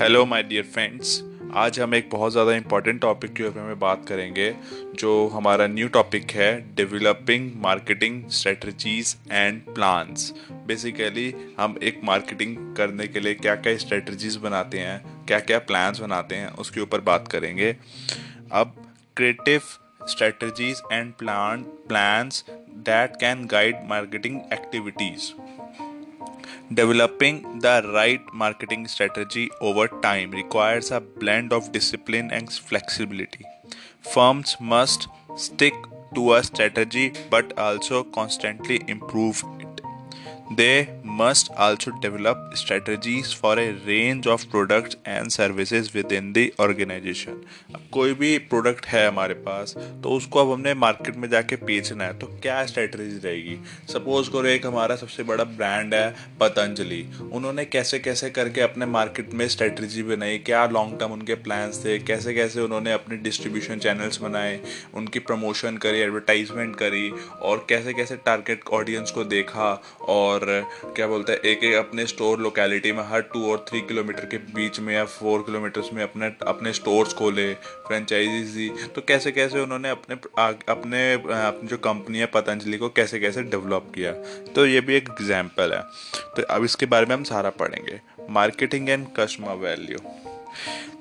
Hello my dear friends आज हम एक बहुत ज़्यादा इंपॉर्टेंट टॉपिक के ऊपर में बात करेंगे, जो हमारा न्यू टॉपिक है developing marketing strategies and plans basically हम एक मार्केटिंग करने के लिए क्या क्या स्ट्रेटजीज बनाते हैं क्या क्या प्लान्स बनाते हैं, उसके ऊपर बात करेंगे। अब creative strategies and plan plans that can guide marketing activities Developing the right marketing strategy over time requires a blend of discipline and flexibility. Firms must stick to a strategy but also constantly improve it. They must also develop strategies for a range of products and services within the organization. अब कोई भी product है हमारे पास तो उसको अब हमने market में जाके बेचना है तो क्या स्ट्रेटजी रहेगी? सपोज़ करो एक हमारा सबसे बड़ा ब्रांड है पतंजलि। उन्होंने कैसे कैसे करके अपने मार्केट में स्ट्रेटजी बनाई? क्या लॉन्ग टर्म उनके प्लान्स थे? कैसे कैसे उन्होंने अपने डिस्ट्रीब्यूशन चैनल्स बनाए? उनकी प्रमोशन करी एडवर्टाइजमेंट करी, और कैसे कैसे टारगेट ऑडियंस को देखा? और क्या बोलते हैं एक एक अपने स्टोर लोकेलिटी में हर टू और थ्री किलोमीटर के बीच में या फोर किलोमीटर्स में अपने अपने स्टोर्स खोले फ्रेंचाइजीज दी तो कैसे कैसे उन्होंने अपने अपने अपनी जो कंपनी है पतंजलि को कैसे कैसे डेवलप किया? तो ये भी एक एग्ज़ाम्पल है। तो अब इसके बारे में हम सारा पढ़ेंगे। Marketing and customer value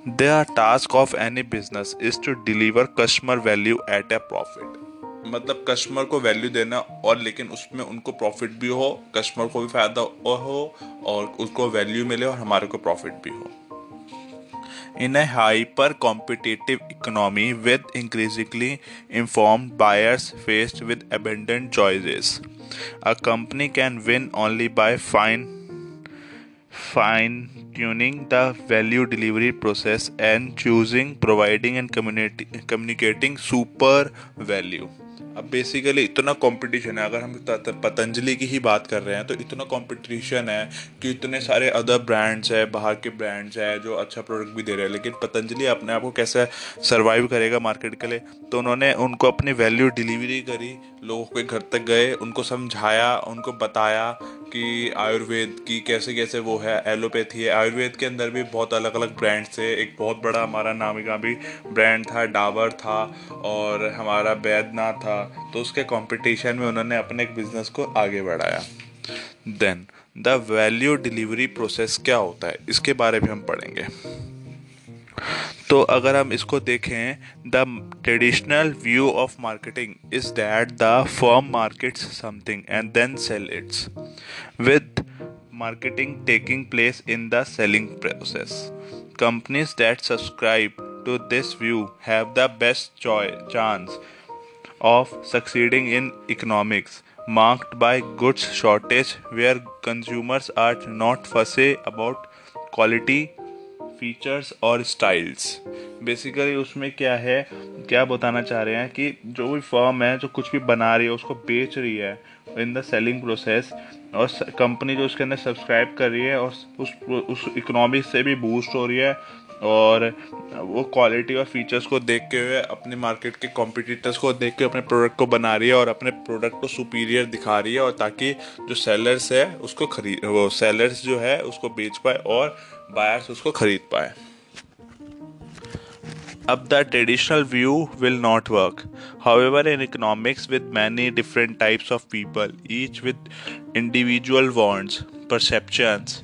the task of any business is to deliver customer value at a profit मतलब कस्टमर को वैल्यू देना और लेकिन उसमें उनको प्रॉफिट भी हो कस्टमर को भी फ़ायदा हो और उसको वैल्यू मिले और हमारे को प्रॉफिट भी हो। In a hyper competitive economy with increasingly inform buyers faced with abundant choices a company can win only by fine fine tuning the value delivery process and choosing providing and community communicating super value अब basically इतना competition है, अगर हम पतंजलि की ही बात कर रहे हैं तो इतना कंपटीशन है कि इतने सारे अदर ब्रांड्स हैं, बाहर के ब्रांड्स हैं, जो अच्छा प्रोडक्ट भी दे रहे हैं। लेकिन पतंजलि अपने आप को कैसे सर्वाइव करेगा मार्केट के लिए? तो उन्होंने उनको अपनी वैल्यू डिलीवरी करी, लोगों के घर तक गए, उनको समझाया, उनको बताया कि आयुर्वेद की कैसे कैसे वो है एलोपैथी है। आयुर्वेद के अंदर भी बहुत अलग अलग ब्रांड्स थे। एक बहुत बड़ा हमारा नामिका भी ब्रांड था, डाबर था और हमारा बैदनाथ था। तो उसके कंपटीशन में उन्होंने अपने एक बिज़नेस को आगे बढ़ाया। Then the value delivery process क्या होता है? इसके बारे में हम पढ़ेंगे। तो अगर हम इसको देखें the traditional view of marketing is that the firm markets something and then sell its with marketing taking place in the selling process companies that subscribe to this view have the best chance of succeeding in economics marked by goods shortage where consumers are not fussy about quality features और styles basically उसमें क्या है, क्या बताना चाह रहे हैं कि जो भी फर्म है, जो कुछ भी बना रही है, उसको बेच रही है इन द सेलिंग प्रोसेस और कंपनी जो उसके अंदर सब्सक्राइब कर रही है और उस उस इकोनॉमी से भी बूस्ट हो रही है और वो क्वालिटी और फीचर्स को देख के हुए, अपने मार्केट के कॉम्पिटिटर्स को देख के अपने प्रोडक्ट को बना रही है और अपने प्रोडक्ट को सुपीरियर दिखा रही है और ताकि जो सेलर्स है, उसको खरीद, वो सेलर्स जो है, उसको बेच पाए और बायर्स उसको खरीद पाए। अब the traditional view will not work however in economics with many different types of people each with individual wants perceptions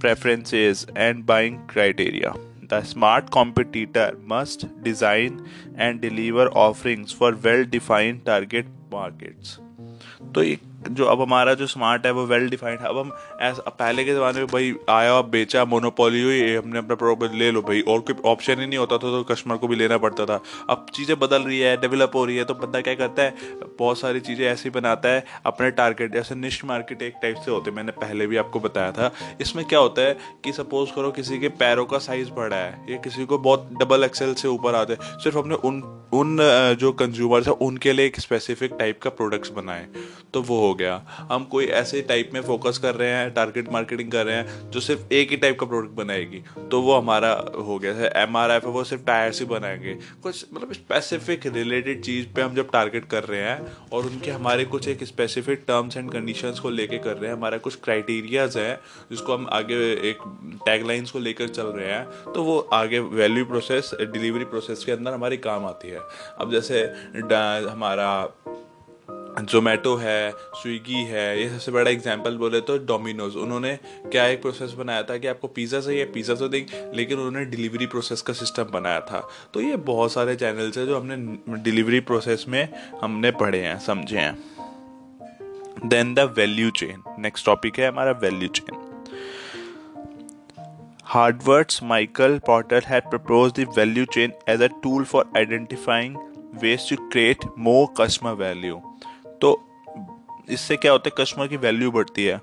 preferences, and buying criteria. the smart competitor must design and deliver offerings for well defined target markets तो एक जो अब हमारा जो smart है, वो well defined है। अब हम ऐसा पहले के ज़माने में भाई आया, बेचा मोनोपोली हुई हमने अपना प्रोडक्ट ले लो भाई। और कोई ऑप्शन ही नहीं होता था तो कस्टमर को भी लेना पड़ता था। अब चीज़ें बदल रही है डेवलप हो रही है तो बंदा क्या करता है, बहुत सारी चीज़ें ऐसी बनाता है, अपने टारगेट जैसे निश मार्केट एक टाइप से होते मैंने पहले भी आपको बताया था। इसमें क्या होता है कि सपोज़ करो किसी के पैरों का साइज़ बड़ा है, या किसी को बहुत डबल एक्सेल से ऊपर आते हैं, सिर्फ़ हमने उन उन जो कंज्यूमर्स हैं, उनके लिए एक स्पेसिफिक टाइप का प्रोडक्ट्स बनाए तो वो हो गया। हम कोई ऐसे टाइप में फोकस कर रहे हैं टारगेट मार्केटिंग कर रहे हैं, जो सिर्फ़ एक ही टाइप का प्रोडक्ट बनाएगी तो वो हमारा हो गया एम आर एफ़ है, वो सिर्फ़ टायर्स ही बनाएँगे। कुछ मतलब स्पेसिफिक रिलेटेड चीज़ पे हम जब टारगेट कर रहे हैं, और उनके हमारे कुछ एक स्पेसिफिक टर्म्स एंड कंडीशंस को लेके कर रहे हैं, हमारा कुछ क्राइटेरियाज है, जिसको हम आगे एक टैगलाइंस को लेकर चल रहे हैं तो वो आगे वैल्यू प्रोसेस डिलीवरी प्रोसेस के अंदर हमारी काम आती है। अब जैसे हमारा जोमेटो है स्विगी है, ये सबसे बड़ा एग्ज़ाम्पल बोले तो डोमिनोज उन्होंने क्या एक प्रोसेस बनाया था कि आपको पिज़्ज़ा चाहिए पिज़्ज़ा तो देंगे लेकिन उन्होंने डिलीवरी प्रोसेस का सिस्टम बनाया था। तो ये बहुत सारे चैनल्स हैं जो हमने डिलीवरी प्रोसेस में हमने पढ़े हैं, समझे हैं। Then the value chain next topic है हमारा value chain Harvard's Michael Porter had proposed the value chain as a tool for identifying ways to create more customer value. तो इससे क्या होता है कस्टमर की वैल्यू बढ़ती है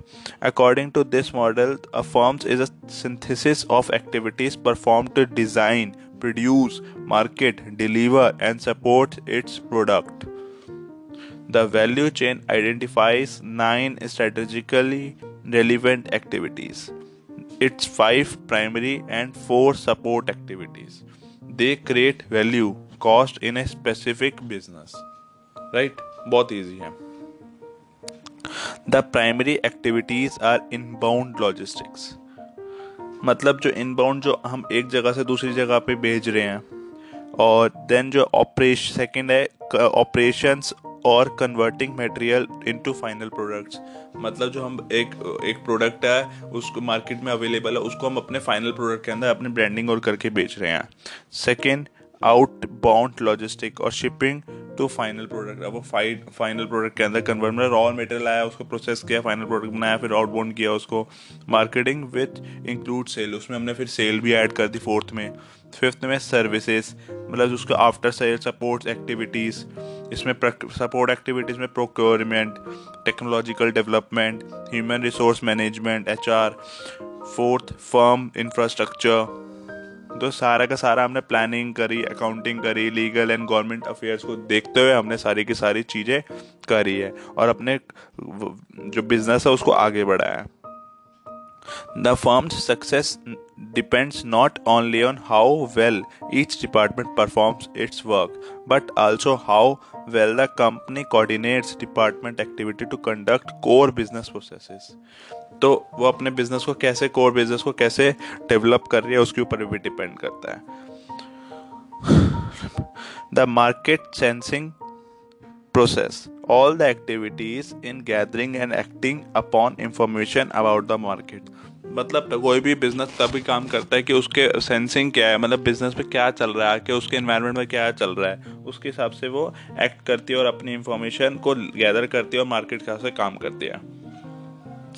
according to this model a forms is a synthesis of activities perform to design produce market deliver and support its product the value chain identifies nine strategically relevant activities. It's five primary and four support activities. They create value, cost in a specific business. Right? बहुत easy है। The primary activities are inbound logistics मतलब जो inbound जो हम एक जगह से दूसरी जगह पे भेज रहे हैं, और देन जो ऑपरेशन सेकंड है ऑपरेशंस और converting material into final products मतलब जो हम एक एक प्रोडक्ट है, उसको मार्केट में अवेलेबल है, उसको हम अपने फाइनल प्रोडक्ट के अंदर अपने ब्रांडिंग और करके बेच रहे हैं। सेकेंड आउट बाउंड लॉजिस्टिक और शिपिंग टू फाइनल प्रोडक्ट अब वो फाइनल प्रोडक्ट के अंदर कन्वर्ट में रॉ मटेरियल आया, उसको प्रोसेस किया फाइनल प्रोडक्ट बनाया, फिर आउटबाउंड किया उसको। मार्केटिंग विथ इंक्लूड सेल उसमें हमने फिर सेल भी ऐड कर दी फोर्थ में। फिफ्थ में सर्विसेज़ मतलब उसको आफ्टर सेल सपोर्ट एक्टिविटीज़ इसमें सपोर्ट एक्टिविटीज़ में procurement technological development human resource management H R fourth firm infrastructure तो सारा का सारा हमने प्लानिंग करी अकाउंटिंग करी लीगल एंड गवर्नमेंट अफेयर्स को देखते हुए हमने सारी की सारी चीज़ें करी है और अपने जो बिज़नेस है उसको आगे बढ़ाया the firm's success depends not only on how well each department performs its work but also how well the company coordinates department activity to conduct core business process तो वो अपने बिज़नेस को कैसे कोर बिज़नेस को कैसे develop कर रही है, उसके ऊपर भी डिपेंड करता है। The market sensing process all the activities in gathering and acting upon information about the market. मतलब कोई भी बिज़नेस तभी काम करता है कि उसके सेंसिंग क्या है मतलब बिज़नेस में क्या चल रहा है, कि उसके इन्वायरमेंट में क्या चल रहा है। उसके हिसाब से वो एक्ट करती है और अपनी इंफॉर्मेशन को गैदर करती है और मार्केट के हिसाब से काम करती है।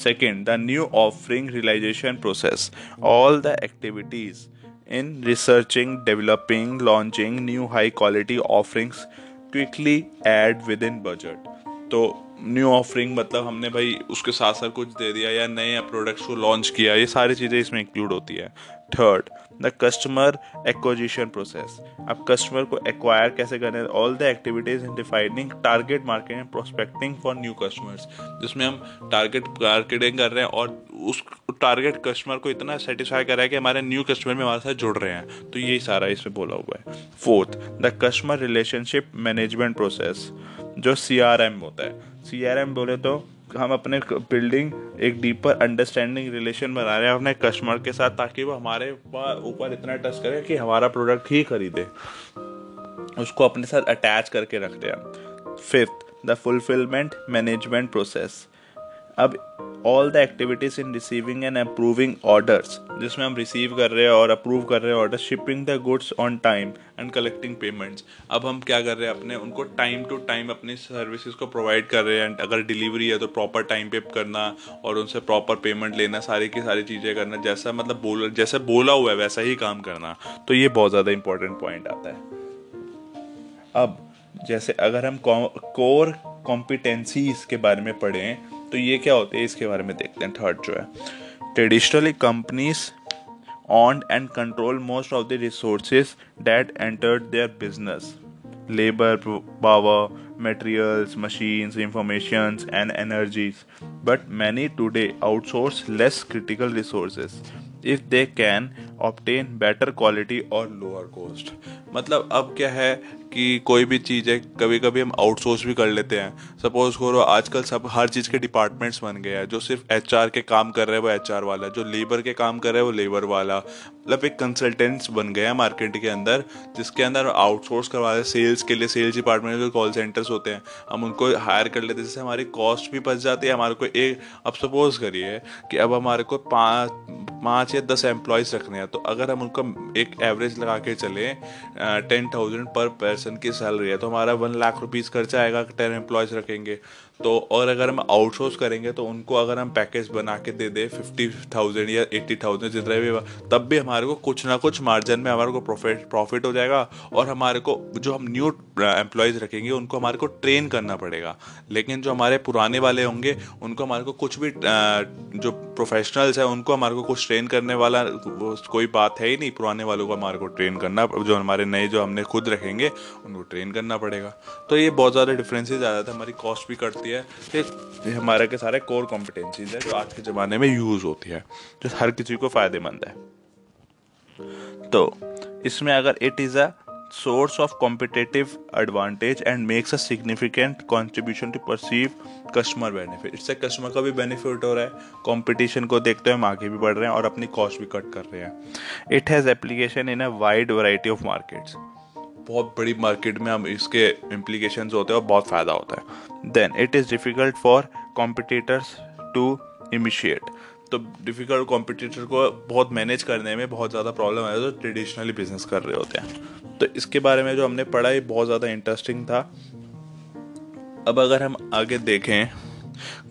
The new offering realisation process all the activities in researching developing launching new high quality offerings quickly and within budget तो न्यू ऑफरिंग मतलब हमने भाई उसके साथ साथ कुछ दे दिया या नए प्रोडक्ट्स को लॉन्च किया, ये सारी चीज़ें इसमें इंक्लूड होती है. Third the customer acquisition process अब कस्टमर को एक्वायर कैसे करें all the activities in defining target marketing prospecting for new customers जिसमें हम टारगेट मार्केटिंग कर रहे हैं और उस टारगेट कस्टमर को इतना सेटिस्फाई कर रहा है कि हमारे न्यू कस्टमर में हमारे साथ जुड़ रहे हैं। तो यही सारा इसमें बोला हुआ है। Fourth the customer relationship management process जो सीआरएम होता है। सीआरएम बोले तो हम अपने बिल्डिंग एक डीपर अंडरस्टैंडिंग रिलेशन बना रहे हैं अपने कस्टमर के साथ ताकि वो हमारे ऊपर इतना टच करे कि हमारा प्रोडक्ट ही खरीदे। उसको अपने साथ अटैच करके रख दें fifth the fulfilment management process अब all the activities in receiving and approving orders जिसमें हम रिसीव कर रहे हैं और अप्रूव कर रहे हैं order shipping the goods on time and collecting payments अब हम क्या कर रहे हैं? अपने उनको टाइम टू टाइम अपनी सर्विसेज़ को प्रोवाइड कर रहे हैं एंड अगर डिलीवरी है तो प्रॉपर टाइम पे करना और उनसे प्रॉपर पेमेंट लेना, सारी की सारी चीज़ें करना, जैसा मतलब बोल, जैसे बोला हुआ है वैसा ही काम करना। तो ये बहुत ज़्यादा इंपॉर्टेंट पॉइंट आता है। अब जैसे अगर हम कोर कॉम्पिटेंसीज के बारे में पढ़ें तो ये क्या होती है, इसके बारे में देखते हैं थर्ड जो है। Traditionally companies own and control most of the resources that enter their business labour power materials machines informations and energies but many today outsource less critical resources if they can obtain better quality और lower cost मतलब अब क्या है कि कोई भी चीज़ है कभी कभी हम आउटसोर्स भी कर लेते हैं। सपोज़ करो आजकल सब हर चीज़ के डिपार्टमेंट्स बन गए हैं, जो सिर्फ़ एचआर के काम कर रहे हैं, वो एचआर वाला जो लेबर के काम कर रहे हैं, वो लेबर वाला। मतलब एक कंसल्टेंट्स बन गए हैं मार्केट के अंदर, जिसके अंदर आउटसोर्स करवा रहे हैं सेल्स के लिए सेल्स डिपार्टमेंट के कॉल सेंटर्स होते हैं। हम उनको हायर कर लेते हैं, जिससे हमारी कॉस्ट भी बच जाती है, हमारे को एक अब सपोज़ करिए कि अब हमारे को पाँच पाँच या दस एम्प्लॉयज़ रखने हैं तो अगर हम उनका एक एवरेज लगा के चले टेन थाउज़ेंड पर पर्सन की सैलरी है तो हमारा वन लाख रुपीज़ खर्चा आएगा टेन एम्प्लॉयज़ रखेंगे। तो और अगर हम आउटसोर्स करेंगे तो उनको अगर हम पैकेज बना के दे दे फिफ्टी थाउज़ेंड या एट्टी थाउज़ेंड जितना भी तब भी हमारे को कुछ ना कुछ मार्जिन में हमारे को प्रॉफिट प्रॉफिट हो जाएगा और हमारे को जो हम न्यू एम्प्लॉयज़ रखेंगे, उनको हमारे को ट्रेन करना पड़ेगा। लेकिन जो हमारे पुराने वाले होंगे, उनको हमारे को कुछ भी जो प्रोफेशनल्स हैं, उनको हमारे को कुछ ट्रेन करने वाला कोई बात है ही नहीं, पुराने वालों को हमारे को ट्रेन करना, जो हमारे नए, जो हमने खुद रखेंगे, उनको ट्रेन करना पड़ेगा। तो ये बहुत ज़्यादा डिफरेंसेज आ जाता है हमारी कॉस्ट भी कटती होती है। फिर हमारे के सारे कोर कॉम्पिटेंसीज है जो आज के ज़माने में यूज़ होती है, जो हर किसी को फ़ायदेमंद है। तो इसमें अगर it is a source of competitive advantage and makes a significant contribution to perceive customer benefit इससे कस्टमर का भी बेनिफिट हो रहा है कंपटीशन को देखते हुए हम आगे भी बढ़ रहे हैं और अपनी कॉस्ट भी कट कर रहे हैं। It has application in a wide variety of markets बहुत बड़ी मार्केट में हम इसके इम्प्लीकेशन होते हैं और बहुत फ़ायदा होता है। Then it is difficult for competitors to initiate तो डिफ़िकल्ट कॉम्पिटिटर को बहुत मैनेज करने में बहुत ज़्यादा प्रॉब्लम है जो ट्रेडिशनली बिज़नेस कर रहे होते हैं। तो इसके बारे में जो हमने पढ़ा, ये बहुत ज़्यादा इंटरेस्टिंग था। अब अगर हम आगे देखें,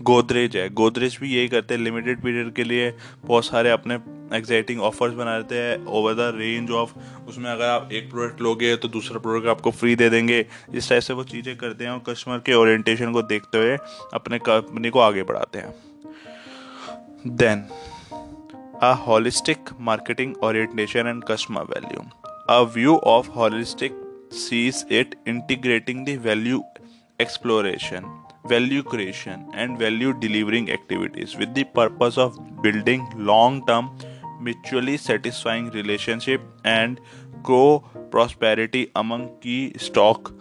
गोदरेज है। गोदरेज भी यही करते हैं। लिमिटेड पीरियड के लिए बहुत सारे अपने एक्साइटिंग ऑफर्स बना देते हैं ओवर द रेंज ऑफ़ उसमें अगर आप एक प्रोडक्ट लोगे तो दूसरा प्रोडक्ट आपको फ्री दे देंगे। इस टाइप से वो चीज़ें करते हैं और कस्टमर के ओरिएंटेशन को देखते हुए अपने कंपनी को आगे बढ़ाते हैं। Then a holistic marketing orientation and customer value a view of holistic sees it integrating the value exploration, value creation, and value delivering activities with the purpose of building long term mutually satisfying relationship and co prosperity among key stock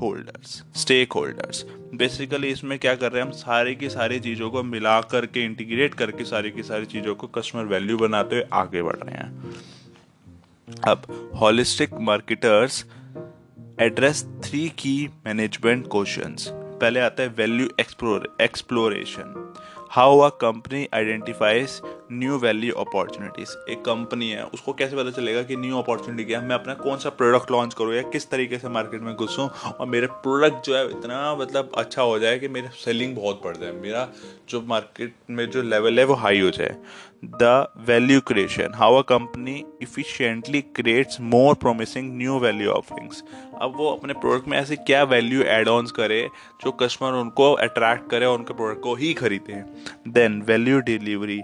holders stakeholders basically इसमें क्या कर रहे हैं? हम सारी की सारी चीज़ों को मिला करके इंटीग्रेट करके सारी की सारी चीज़ों को कस्टमर वैल्यू बनाते हुए आगे बढ़ रहे हैं। अब holistic marketers address three key management questions पहले आता है value explore exploration how a company identifies new value opportunities एक कंपनी है, उसको कैसे पता चलेगा कि न्यू अपॉर्चुनिटी क्या है? मैं अपना कौन सा प्रोडक्ट लॉन्च करूँ या किस तरीके से मार्केट में घुसूँ और मेरे प्रोडक्ट जो है इतना मतलब अच्छा हो जाए कि मेरा सेलिंग बहुत बढ़ जाए। मेरा जो मार्केट में जो लेवल है वो हाई हो जाए। The value creation how a company efficiently creates more promising new value offerings अब वो अपने प्रोडक्ट में ऐसे क्या वैल्यू एड ऑन्स करे जो कस्टमर उनको अट्रैक्ट करे और उनके प्रोडक्ट को ही खरीदे। देन वैल्यू डिलीवरी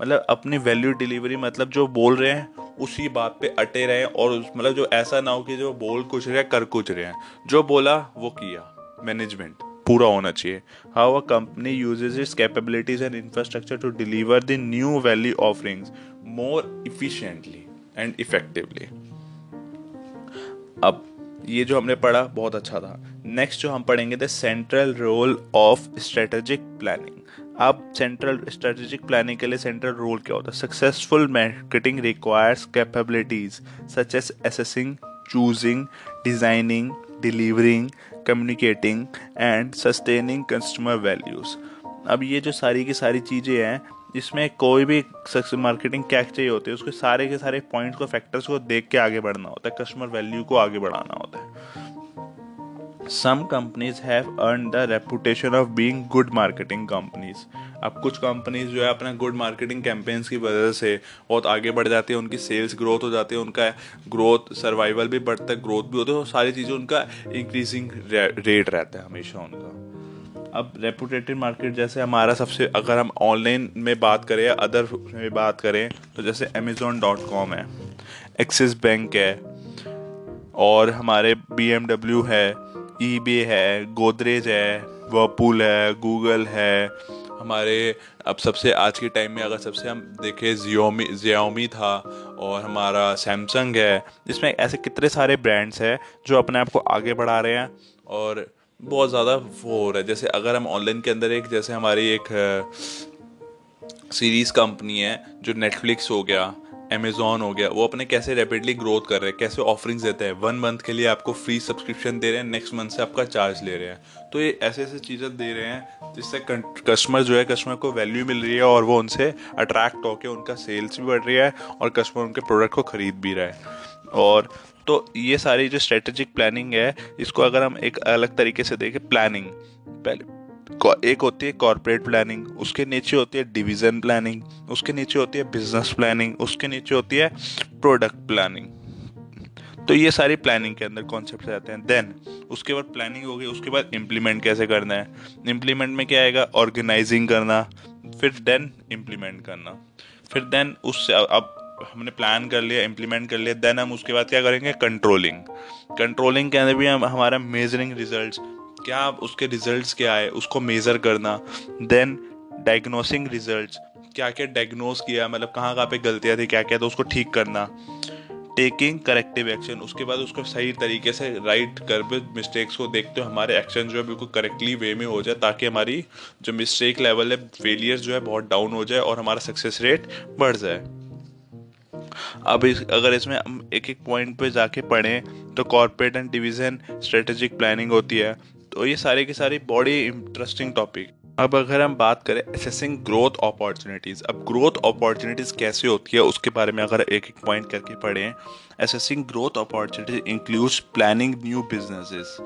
मतलब अपनी वैल्यू डिलीवरी मतलब जो बोल रहे हैं, उसी बात पे अटे रहे और मतलब जो ऐसा ना हो कि जो बोल कुछ रहे, कर कुछ रहे हैं। जो बोला, वो किया। मैनेजमेंट पूरा होना चाहिए। How a company uses its capabilities and infrastructure to deliver the new value offerings more efficiently and effectively अब, ये जो हमने पढ़ा, बहुत अच्छा था। नेक्स्ट जो हम पढ़ेंगे the central role of strategic planning अब सेंट्रल स्ट्रेटेजिक प्लानिंग के लिए सेंट्रल रोल क्या होता है? Successful marketing requires capabilities such as assessing choosing designing delivering communicating and sustaining customer values अब ये जो सारी की सारी चीज़ें हैं, इसमें कोई भी सक्सेस मार्केटिंग क्या चाहिए होती है? उसके सारे के सारे पॉइंट्स को फैक्टर्स को देख के आगे बढ़ना होता है कस्टमर वैल्यू को आगे बढ़ाना होता है। Some companies have earn the reputation of being good marketing companies अब कुछ कंपनीज़ जो है अपना गुड मार्केटिंग कैंपेन्स की वजह से बहुत आगे बढ़ जाती है, उनकी सेल्स ग्रोथ हो जाती है, उनका ग्रोथ सर्वाइवल भी बढ़ता है ग्रोथ भी होती है, और सारी चीज़ें उनका इंक्रीजिंग रेट रहता है हमेशा उनका। अब रेपुटेटेड मार्केट जैसे हमारा सबसे, अगर हम ऑनलाइन में बात करें या अदर में बात करें तो जैसे अमेजोन डॉट कॉम है एक्सिस बैंक है, और हमारे बी एम डब्ल्यू है ई है गोदरेज है वर्पूल है गूगल है। हमारे, अब सबसे आज के टाइम में अगर सबसे हम देखें जियोमी जियोमी था और हमारा सैमसंग है इसमें ऐसे कितने सारे ब्रांड्स हैं जो अपने आप को आगे बढ़ा रहे हैं और बहुत ज़्यादा वो हो रहा है। जैसे अगर हम ऑनलाइन के अंदर एक, जैसे हमारी एक सीरीज़ कंपनी है जो नेटफ्लिक्स हो गया अमेजोन हो गया, वो अपने कैसे रैपिडली ग्रोथ कर रहे हैं, कैसे ऑफरिंग्स देते हैं वन मंथ के लिए आपको फ्री सब्सक्रिप्शन दे रहे हैं नेक्स्ट मंथ से आपका चार्ज ले रहे हैं। तो ये ऐसे ऐसे चीज़ें दे रहे हैं जिससे कस्टमर जो है कस्टमर को वैल्यू मिल रही है और वो उनसे अट्रैक्ट होकर उनका सेल्स भी बढ़ रही है और कस्टमर उनके प्रोडक्ट को खरीद भी रहा है। और तो ये सारी जो स्ट्रेटेजिक प्लानिंग है, इसको अगर हम एक अलग तरीके से देखें प्लानिंग पहले एक होती है कॉरपोरेट प्लानिंग उसके नीचे होती है डिवीज़न प्लानिंग उसके नीचे होती है बिज़नेस प्लानिंग उसके नीचे होती है प्रोडक्ट प्लानिंग तो ये सारी प्लानिंग के अंदर कॉन्सेप्ट आते हैं. देन उसके बाद प्लानिंग हो गई, उसके बाद इम्प्लीमेंट कैसे करना है? इम्प्लीमेंट में क्या आएगा? ऑर्गेनाइजिंग करना. फिर देन इम्प्लीमेंट करना. फिर देन उससे अब हमने प्लान कर लिया इम्प्लीमेंट कर लिया. देन हम उसके बाद क्या करेंगे? कंट्रोलिंग कंट्रोलिंग के अंदर भी हम, हमारा मेजरिंग रिजल्ट्स क्या उसके रिजल्ट्स क्या है? उसको मेज़र करना देन डायग्नोसिंग रिजल्ट्स क्या क्या डायग्नोस किया मतलब कहाँ कहाँ पे गलतियाँ थी क्या क्या तो उसको ठीक करना। टेकिंग करेक्टिव एक्शन उसके बाद उसको सही तरीके से राइट कर पे मिस्टेक्स को देखते हो हमारे एक्शन जो है बिल्कुल करेक्टली वे में हो जाए, ताकि हमारी जो मिस्टेक लेवल है फेलियर जो है बहुत डाउन हो जाए और हमारा सक्सेस रेट बढ़ जाए। अब इस, अगर इसमें हम एक एक पॉइंट पे जाके पढ़ें तो corporate and division strategic planning होती है। तो ये सारे के सारे बड़ी इंटरेस्टिंग टॉपिक। अब अगर हम बात करें असेसिंग ग्रोथ अपॉर्चुनिटीज़ अब ग्रोथ अपॉर्चुनिटीज़ कैसे होती है, उसके बारे में अगर एक एक पॉइंट करके पढ़ें assessing growth opportunities includes planning new businesses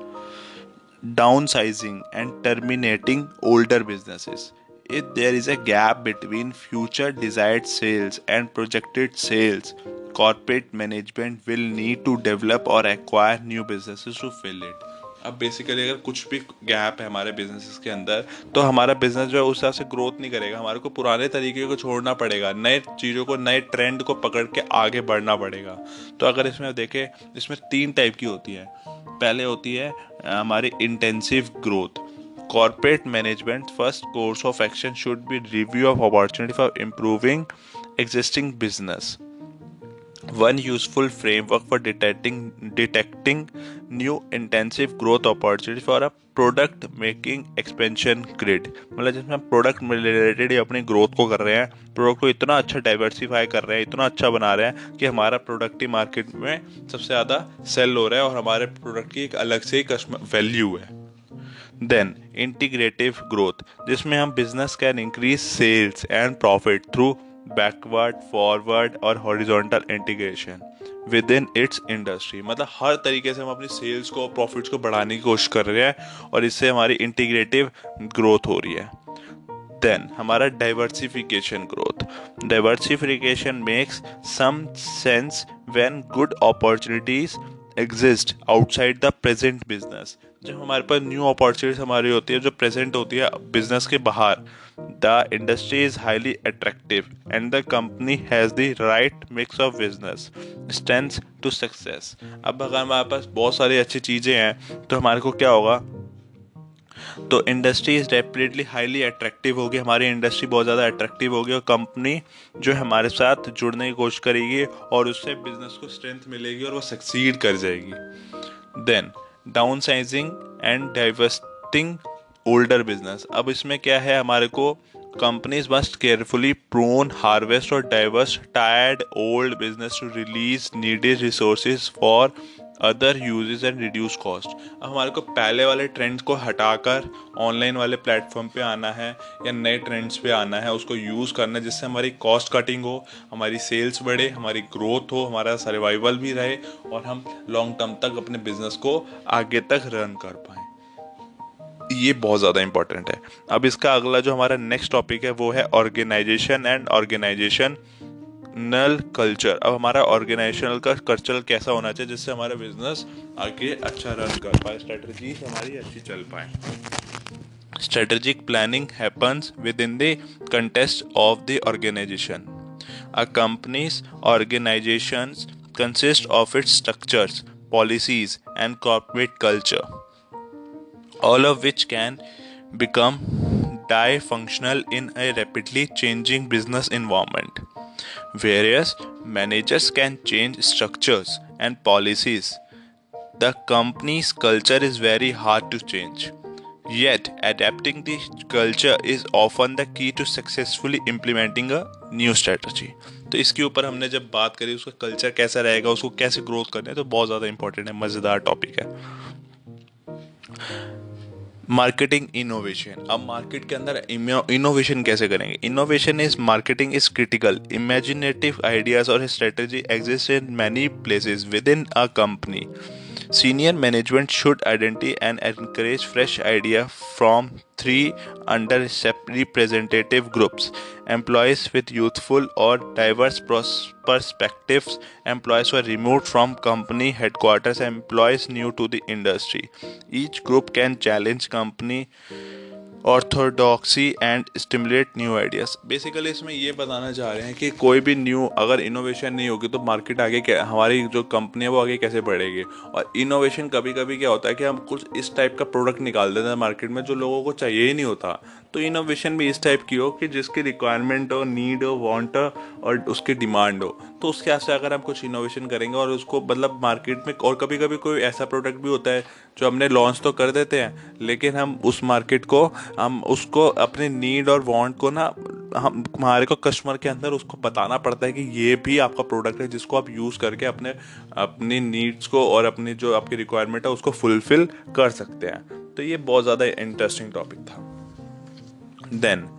downsizing and terminating older businesses if there is a gap between future desired sales and projected sales, corporate management will need to develop or acquire new businesses to fill it. अब basically अगर कुछ भी gap है हमारे business के अंदर तो हमारा बिज़नेस जो है उस हिसाब से ग्रोथ नहीं करेगा। हमारे को पुराने तरीके को छोड़ना पड़ेगा, नए चीज़ों को, नए ट्रेंड को पकड़ के आगे बढ़ना पड़ेगा। तो अगर इसमें देखें, इसमें तीन टाइप की होती है। पहले होती है हमारी intensive growth corporate management first course of action should be review of opportunity for improving existing business one useful framework for detecting detecting new intensive growth opportunity for a product making expansion grid मतलब जिसमें हम product related अपनी growth को कर रहे हैं product को इतना अच्छा डाइवर्सिफाई कर रहे हैं, इतना अच्छा बना रहे हैं कि हमारा प्रोडक्ट ही मार्केट में सबसे ज़्यादा सेल हो रहा है और हमारे प्रोडक्ट की एक अलग से कस्टमर वैल्यू है। देन इंटीग्रेटिव ग्रोथ जिसमें हम business can increase sales and profit through backward forward और horizontal integration within its industry मतलब हर तरीके से हम अपनी सेल्स को प्रॉफिट्स को बढ़ाने की कोशिश कर रहे हैं और इससे हमारी इंटीग्रेटिव ग्रोथ हो रही है। देन हमारा diversification growth diversification makes some sense when good opportunities exist outside the present business जब हमारे पास न्यू अपॉर्चुनिटीज़ हमारी होती है, जो प्रेजेंट होती है बिज़नेस के बाहर the industry is highly attractive and the company has the right mix of business strengths to success अब अगर हमारे पास बहुत सारी अच्छी चीज़ें हैं तो हमारे को क्या होगा? तो industry is definitely highly attractive होगी, हमारी इंडस्ट्री बहुत ज़्यादा अट्रैक्टिव होगी और कंपनी जो हमारे साथ जुड़ने की कोशिश करेगी और उससे बिज़नेस को स्ट्रेंथ मिलेगी और वो सक्सीड कर जाएगी। Then downsizing and divesting older business अब इसमें क्या है? हमारे को companies must carefully prune harvest और diverse tired old business to release needed resources for other uses and reduce cost अब हमारे को पहले वाले ट्रेंड्स को हटाकर ऑनलाइन वाले प्लेटफॉर्म पे आना है या नए ट्रेंड्स पे आना है, उसको यूज़ करना है जिससे हमारी कॉस्ट कटिंग हो, हमारी सेल्स बढ़े, हमारी ग्रोथ हो, हमारा सर्वाइवल भी रहे और हम लॉन्ग टर्म तक अपने बिज़नेस को आगे तक रन कर पाएँ। ये बहुत ज़्यादा इंपॉर्टेंट है। अब इसका अगला जो हमारा नेक्स्ट टॉपिक है, वो है organization and organizational culture अब हमारा ऑर्गेनाइजेशनल का कल्चर कैसा होना चाहिए जिससे हमारा बिज़नेस आगे अच्छा रन कर पाए स्ट्रेटजी हमारी अच्छी चल पाए। Strategic planning happens within the context of the organization a company's organization consist of its structures policies, and corporate culture, all of which can become dysfunctional in a rapidly changing business environment. Whereas managers can change structures and policies, the company's culture is very hard to change. Yet, adapting the culture is often the key to successfully implementing a new strategy. तो इसके ऊपर हमने जब बात करी उसका culture कैसा रहेगा उसको कैसे ग्रोथ करना है तो बहुत ज़्यादा इंपॉर्टेंट है मज़ेदार टॉपिक है मार्केटिंग इनोवेशन अब मार्केट के अंदर इनोवेशन कैसे करेंगे? Innovation is marketing is critical imaginative ideas और strategy exist in many places within a company Senior management should identify and encourage fresh ideas from three underrepresented groups employees with youthful or diverse perspectives, employees who are removed from company headquarters, employees new to the industry. Each group can challenge company orthodoxy and stimulate new ideas basically इसमें ये बताना चाह रहे हैं कि कोई भी new अगर इनोवेशन नहीं होगी तो मार्केट आगे क्या हमारी जो कंपनी है वो आगे कैसे बढ़ेगी? और इनोवेशन कभी कभी क्या होता है कि हम कुछ इस टाइप का प्रोडक्ट निकाल देते हैं मार्केट में जो लोगों को चाहिए ही नहीं होता। तो इनोवेशन भी इस टाइप की हो कि जिसकी रिक्वायरमेंट हो नीड हो वांट हो और उसकी डिमांड हो। तो उसके हिसाब से अगर हम कुछ इनोवेशन करेंगे और उसको मतलब मार्केट में और कभी कभी कोई ऐसा प्रोडक्ट भी होता है जो हमने लॉन्च तो कर देते हैं, लेकिन हम उस मार्केट को, हम उसको अपने नीड और वांट को ना, हम हमारे को कस्टमर के अंदर उसको बताना पड़ता है कि ये भी आपका प्रोडक्ट है जिसको आप यूज़ करके अपने, अपनी नीड्स को और अपनी जो आपकी रिक्वायरमेंट है उसको फुलफिल कर सकते हैं। तो ये बहुत ज़्यादा इंटरेस्टिंग टॉपिक था। देन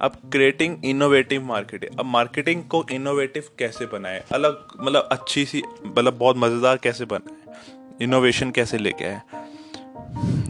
अब क्रिएटिंग इनोवेटिव मार्केटिंग अब मार्केटिंग को इनोवेटिव कैसे बनाए? अलग मतलब अच्छी सी मतलब बहुत मज़ेदार कैसे बनाए इनोवेशन कैसे लेके आए?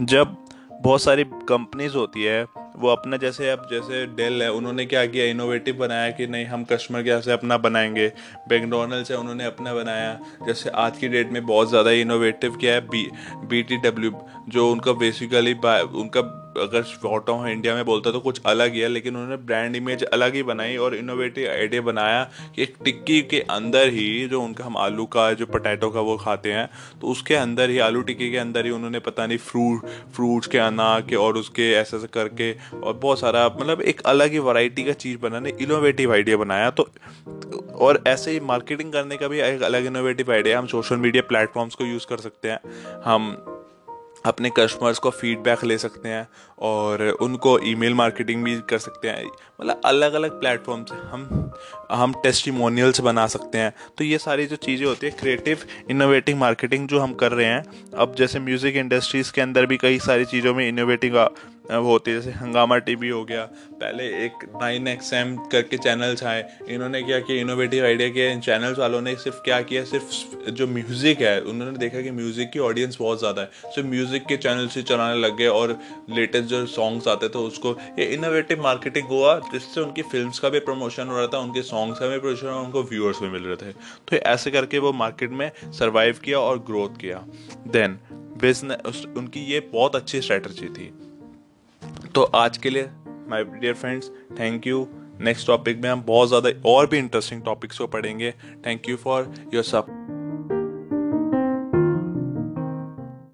जब बहुत सारी कंपनीज़ होती है, वो अपना जैसे, अब जैसे डेल है, उन्होंने क्या किया? इनोवेटिव बनाया कि नहीं, हम कस्टमर के से अपना बनाएँगे। मैकडोनल्ड्स है, उन्होंने अपना बनाया। जैसे आज की डेट में बहुत ज़्यादा इनोवेटिव किया है बी बी टी डब्ल्यू जो उनका बेसिकली उनका अगर फ़ोटो है इंडिया में बोलता तो कुछ अलग ही है, लेकिन उन्होंने ब्रांड इमेज अलग ही बनाई और इनोवेटिव आइडिया बनाया कि एक टिक्की के अंदर ही जो उनका हम आलू का जो पटैटो का वो खाते हैं तो उसके अंदर ही, आलू टिक्की के अंदर ही उन्होंने पता नहीं फ्रूट फ्रूट्स के अना के और उसके ऐसे ऐसे करके और बहुत सारा मतलब एक अलग ही वैरायटी का चीज़ बनाने इनोवेटिव आइडिया बनाया। तो और ऐसे ही मार्केटिंग करने का भी एक अलग इनोवेटिव आइडिया हम सोशल मीडिया प्लेटफॉर्म्स को यूज़ कर सकते हैं। हम अपने कस्टमर्स को फीडबैक ले सकते हैं और उनको ईमेल मार्केटिंग भी कर सकते हैं। मतलब अलग अलग प्लेटफॉर्म से हम हम टेस्टिमोनियल्स बना सकते हैं। तो ये सारी जो चीज़ें होती है क्रिएटिव इनोवेटिव मार्केटिंग जो हम कर रहे हैं, अब जैसे म्यूज़िक इंडस्ट्रीज़ के अंदर भी कई सारी चीज़ों में इनोवेटिव होती है, जैसे हंगामा टीवी हो गया, पहले एक नाइन एक्स एम करके चैनल्स आए, इन्होंने क्या किया इनोवेटिव आइडिया किया, इन चैनल्स वालों ने सिर्फ़ क्या किया, सिर्फ़ जो म्यूज़िक है, उन्होंने देखा कि म्यूज़िक की ऑडियंस बहुत ज़्यादा है सिर्फ़ म्यूज़िक के चैनल से चलाने लग गए और लेटेस्ट जो सॉन्ग्स आते थे, उसको, ये इनोवेटिव मार्केटिंग हुआ, जिससे उनकी फ़िल्म का भी प्रमोशन हो रहा था, उनके सॉन्ग्स का भी प्रमोशन और उनको व्यूअर्स भी मिल रहे थे। तो ऐसे करके वो मार्केट में सर्वाइव किया और ग्रोथ किया। देन बिज़नेस उनकी ये बहुत अच्छी स्ट्रेटजी थी। तो आज के लिए my dear friends thank you next topic में हम बहुत ज़्यादा और भी इंटरेस्टिंग टॉपिक्स को पढ़ेंगे. Thank you for your support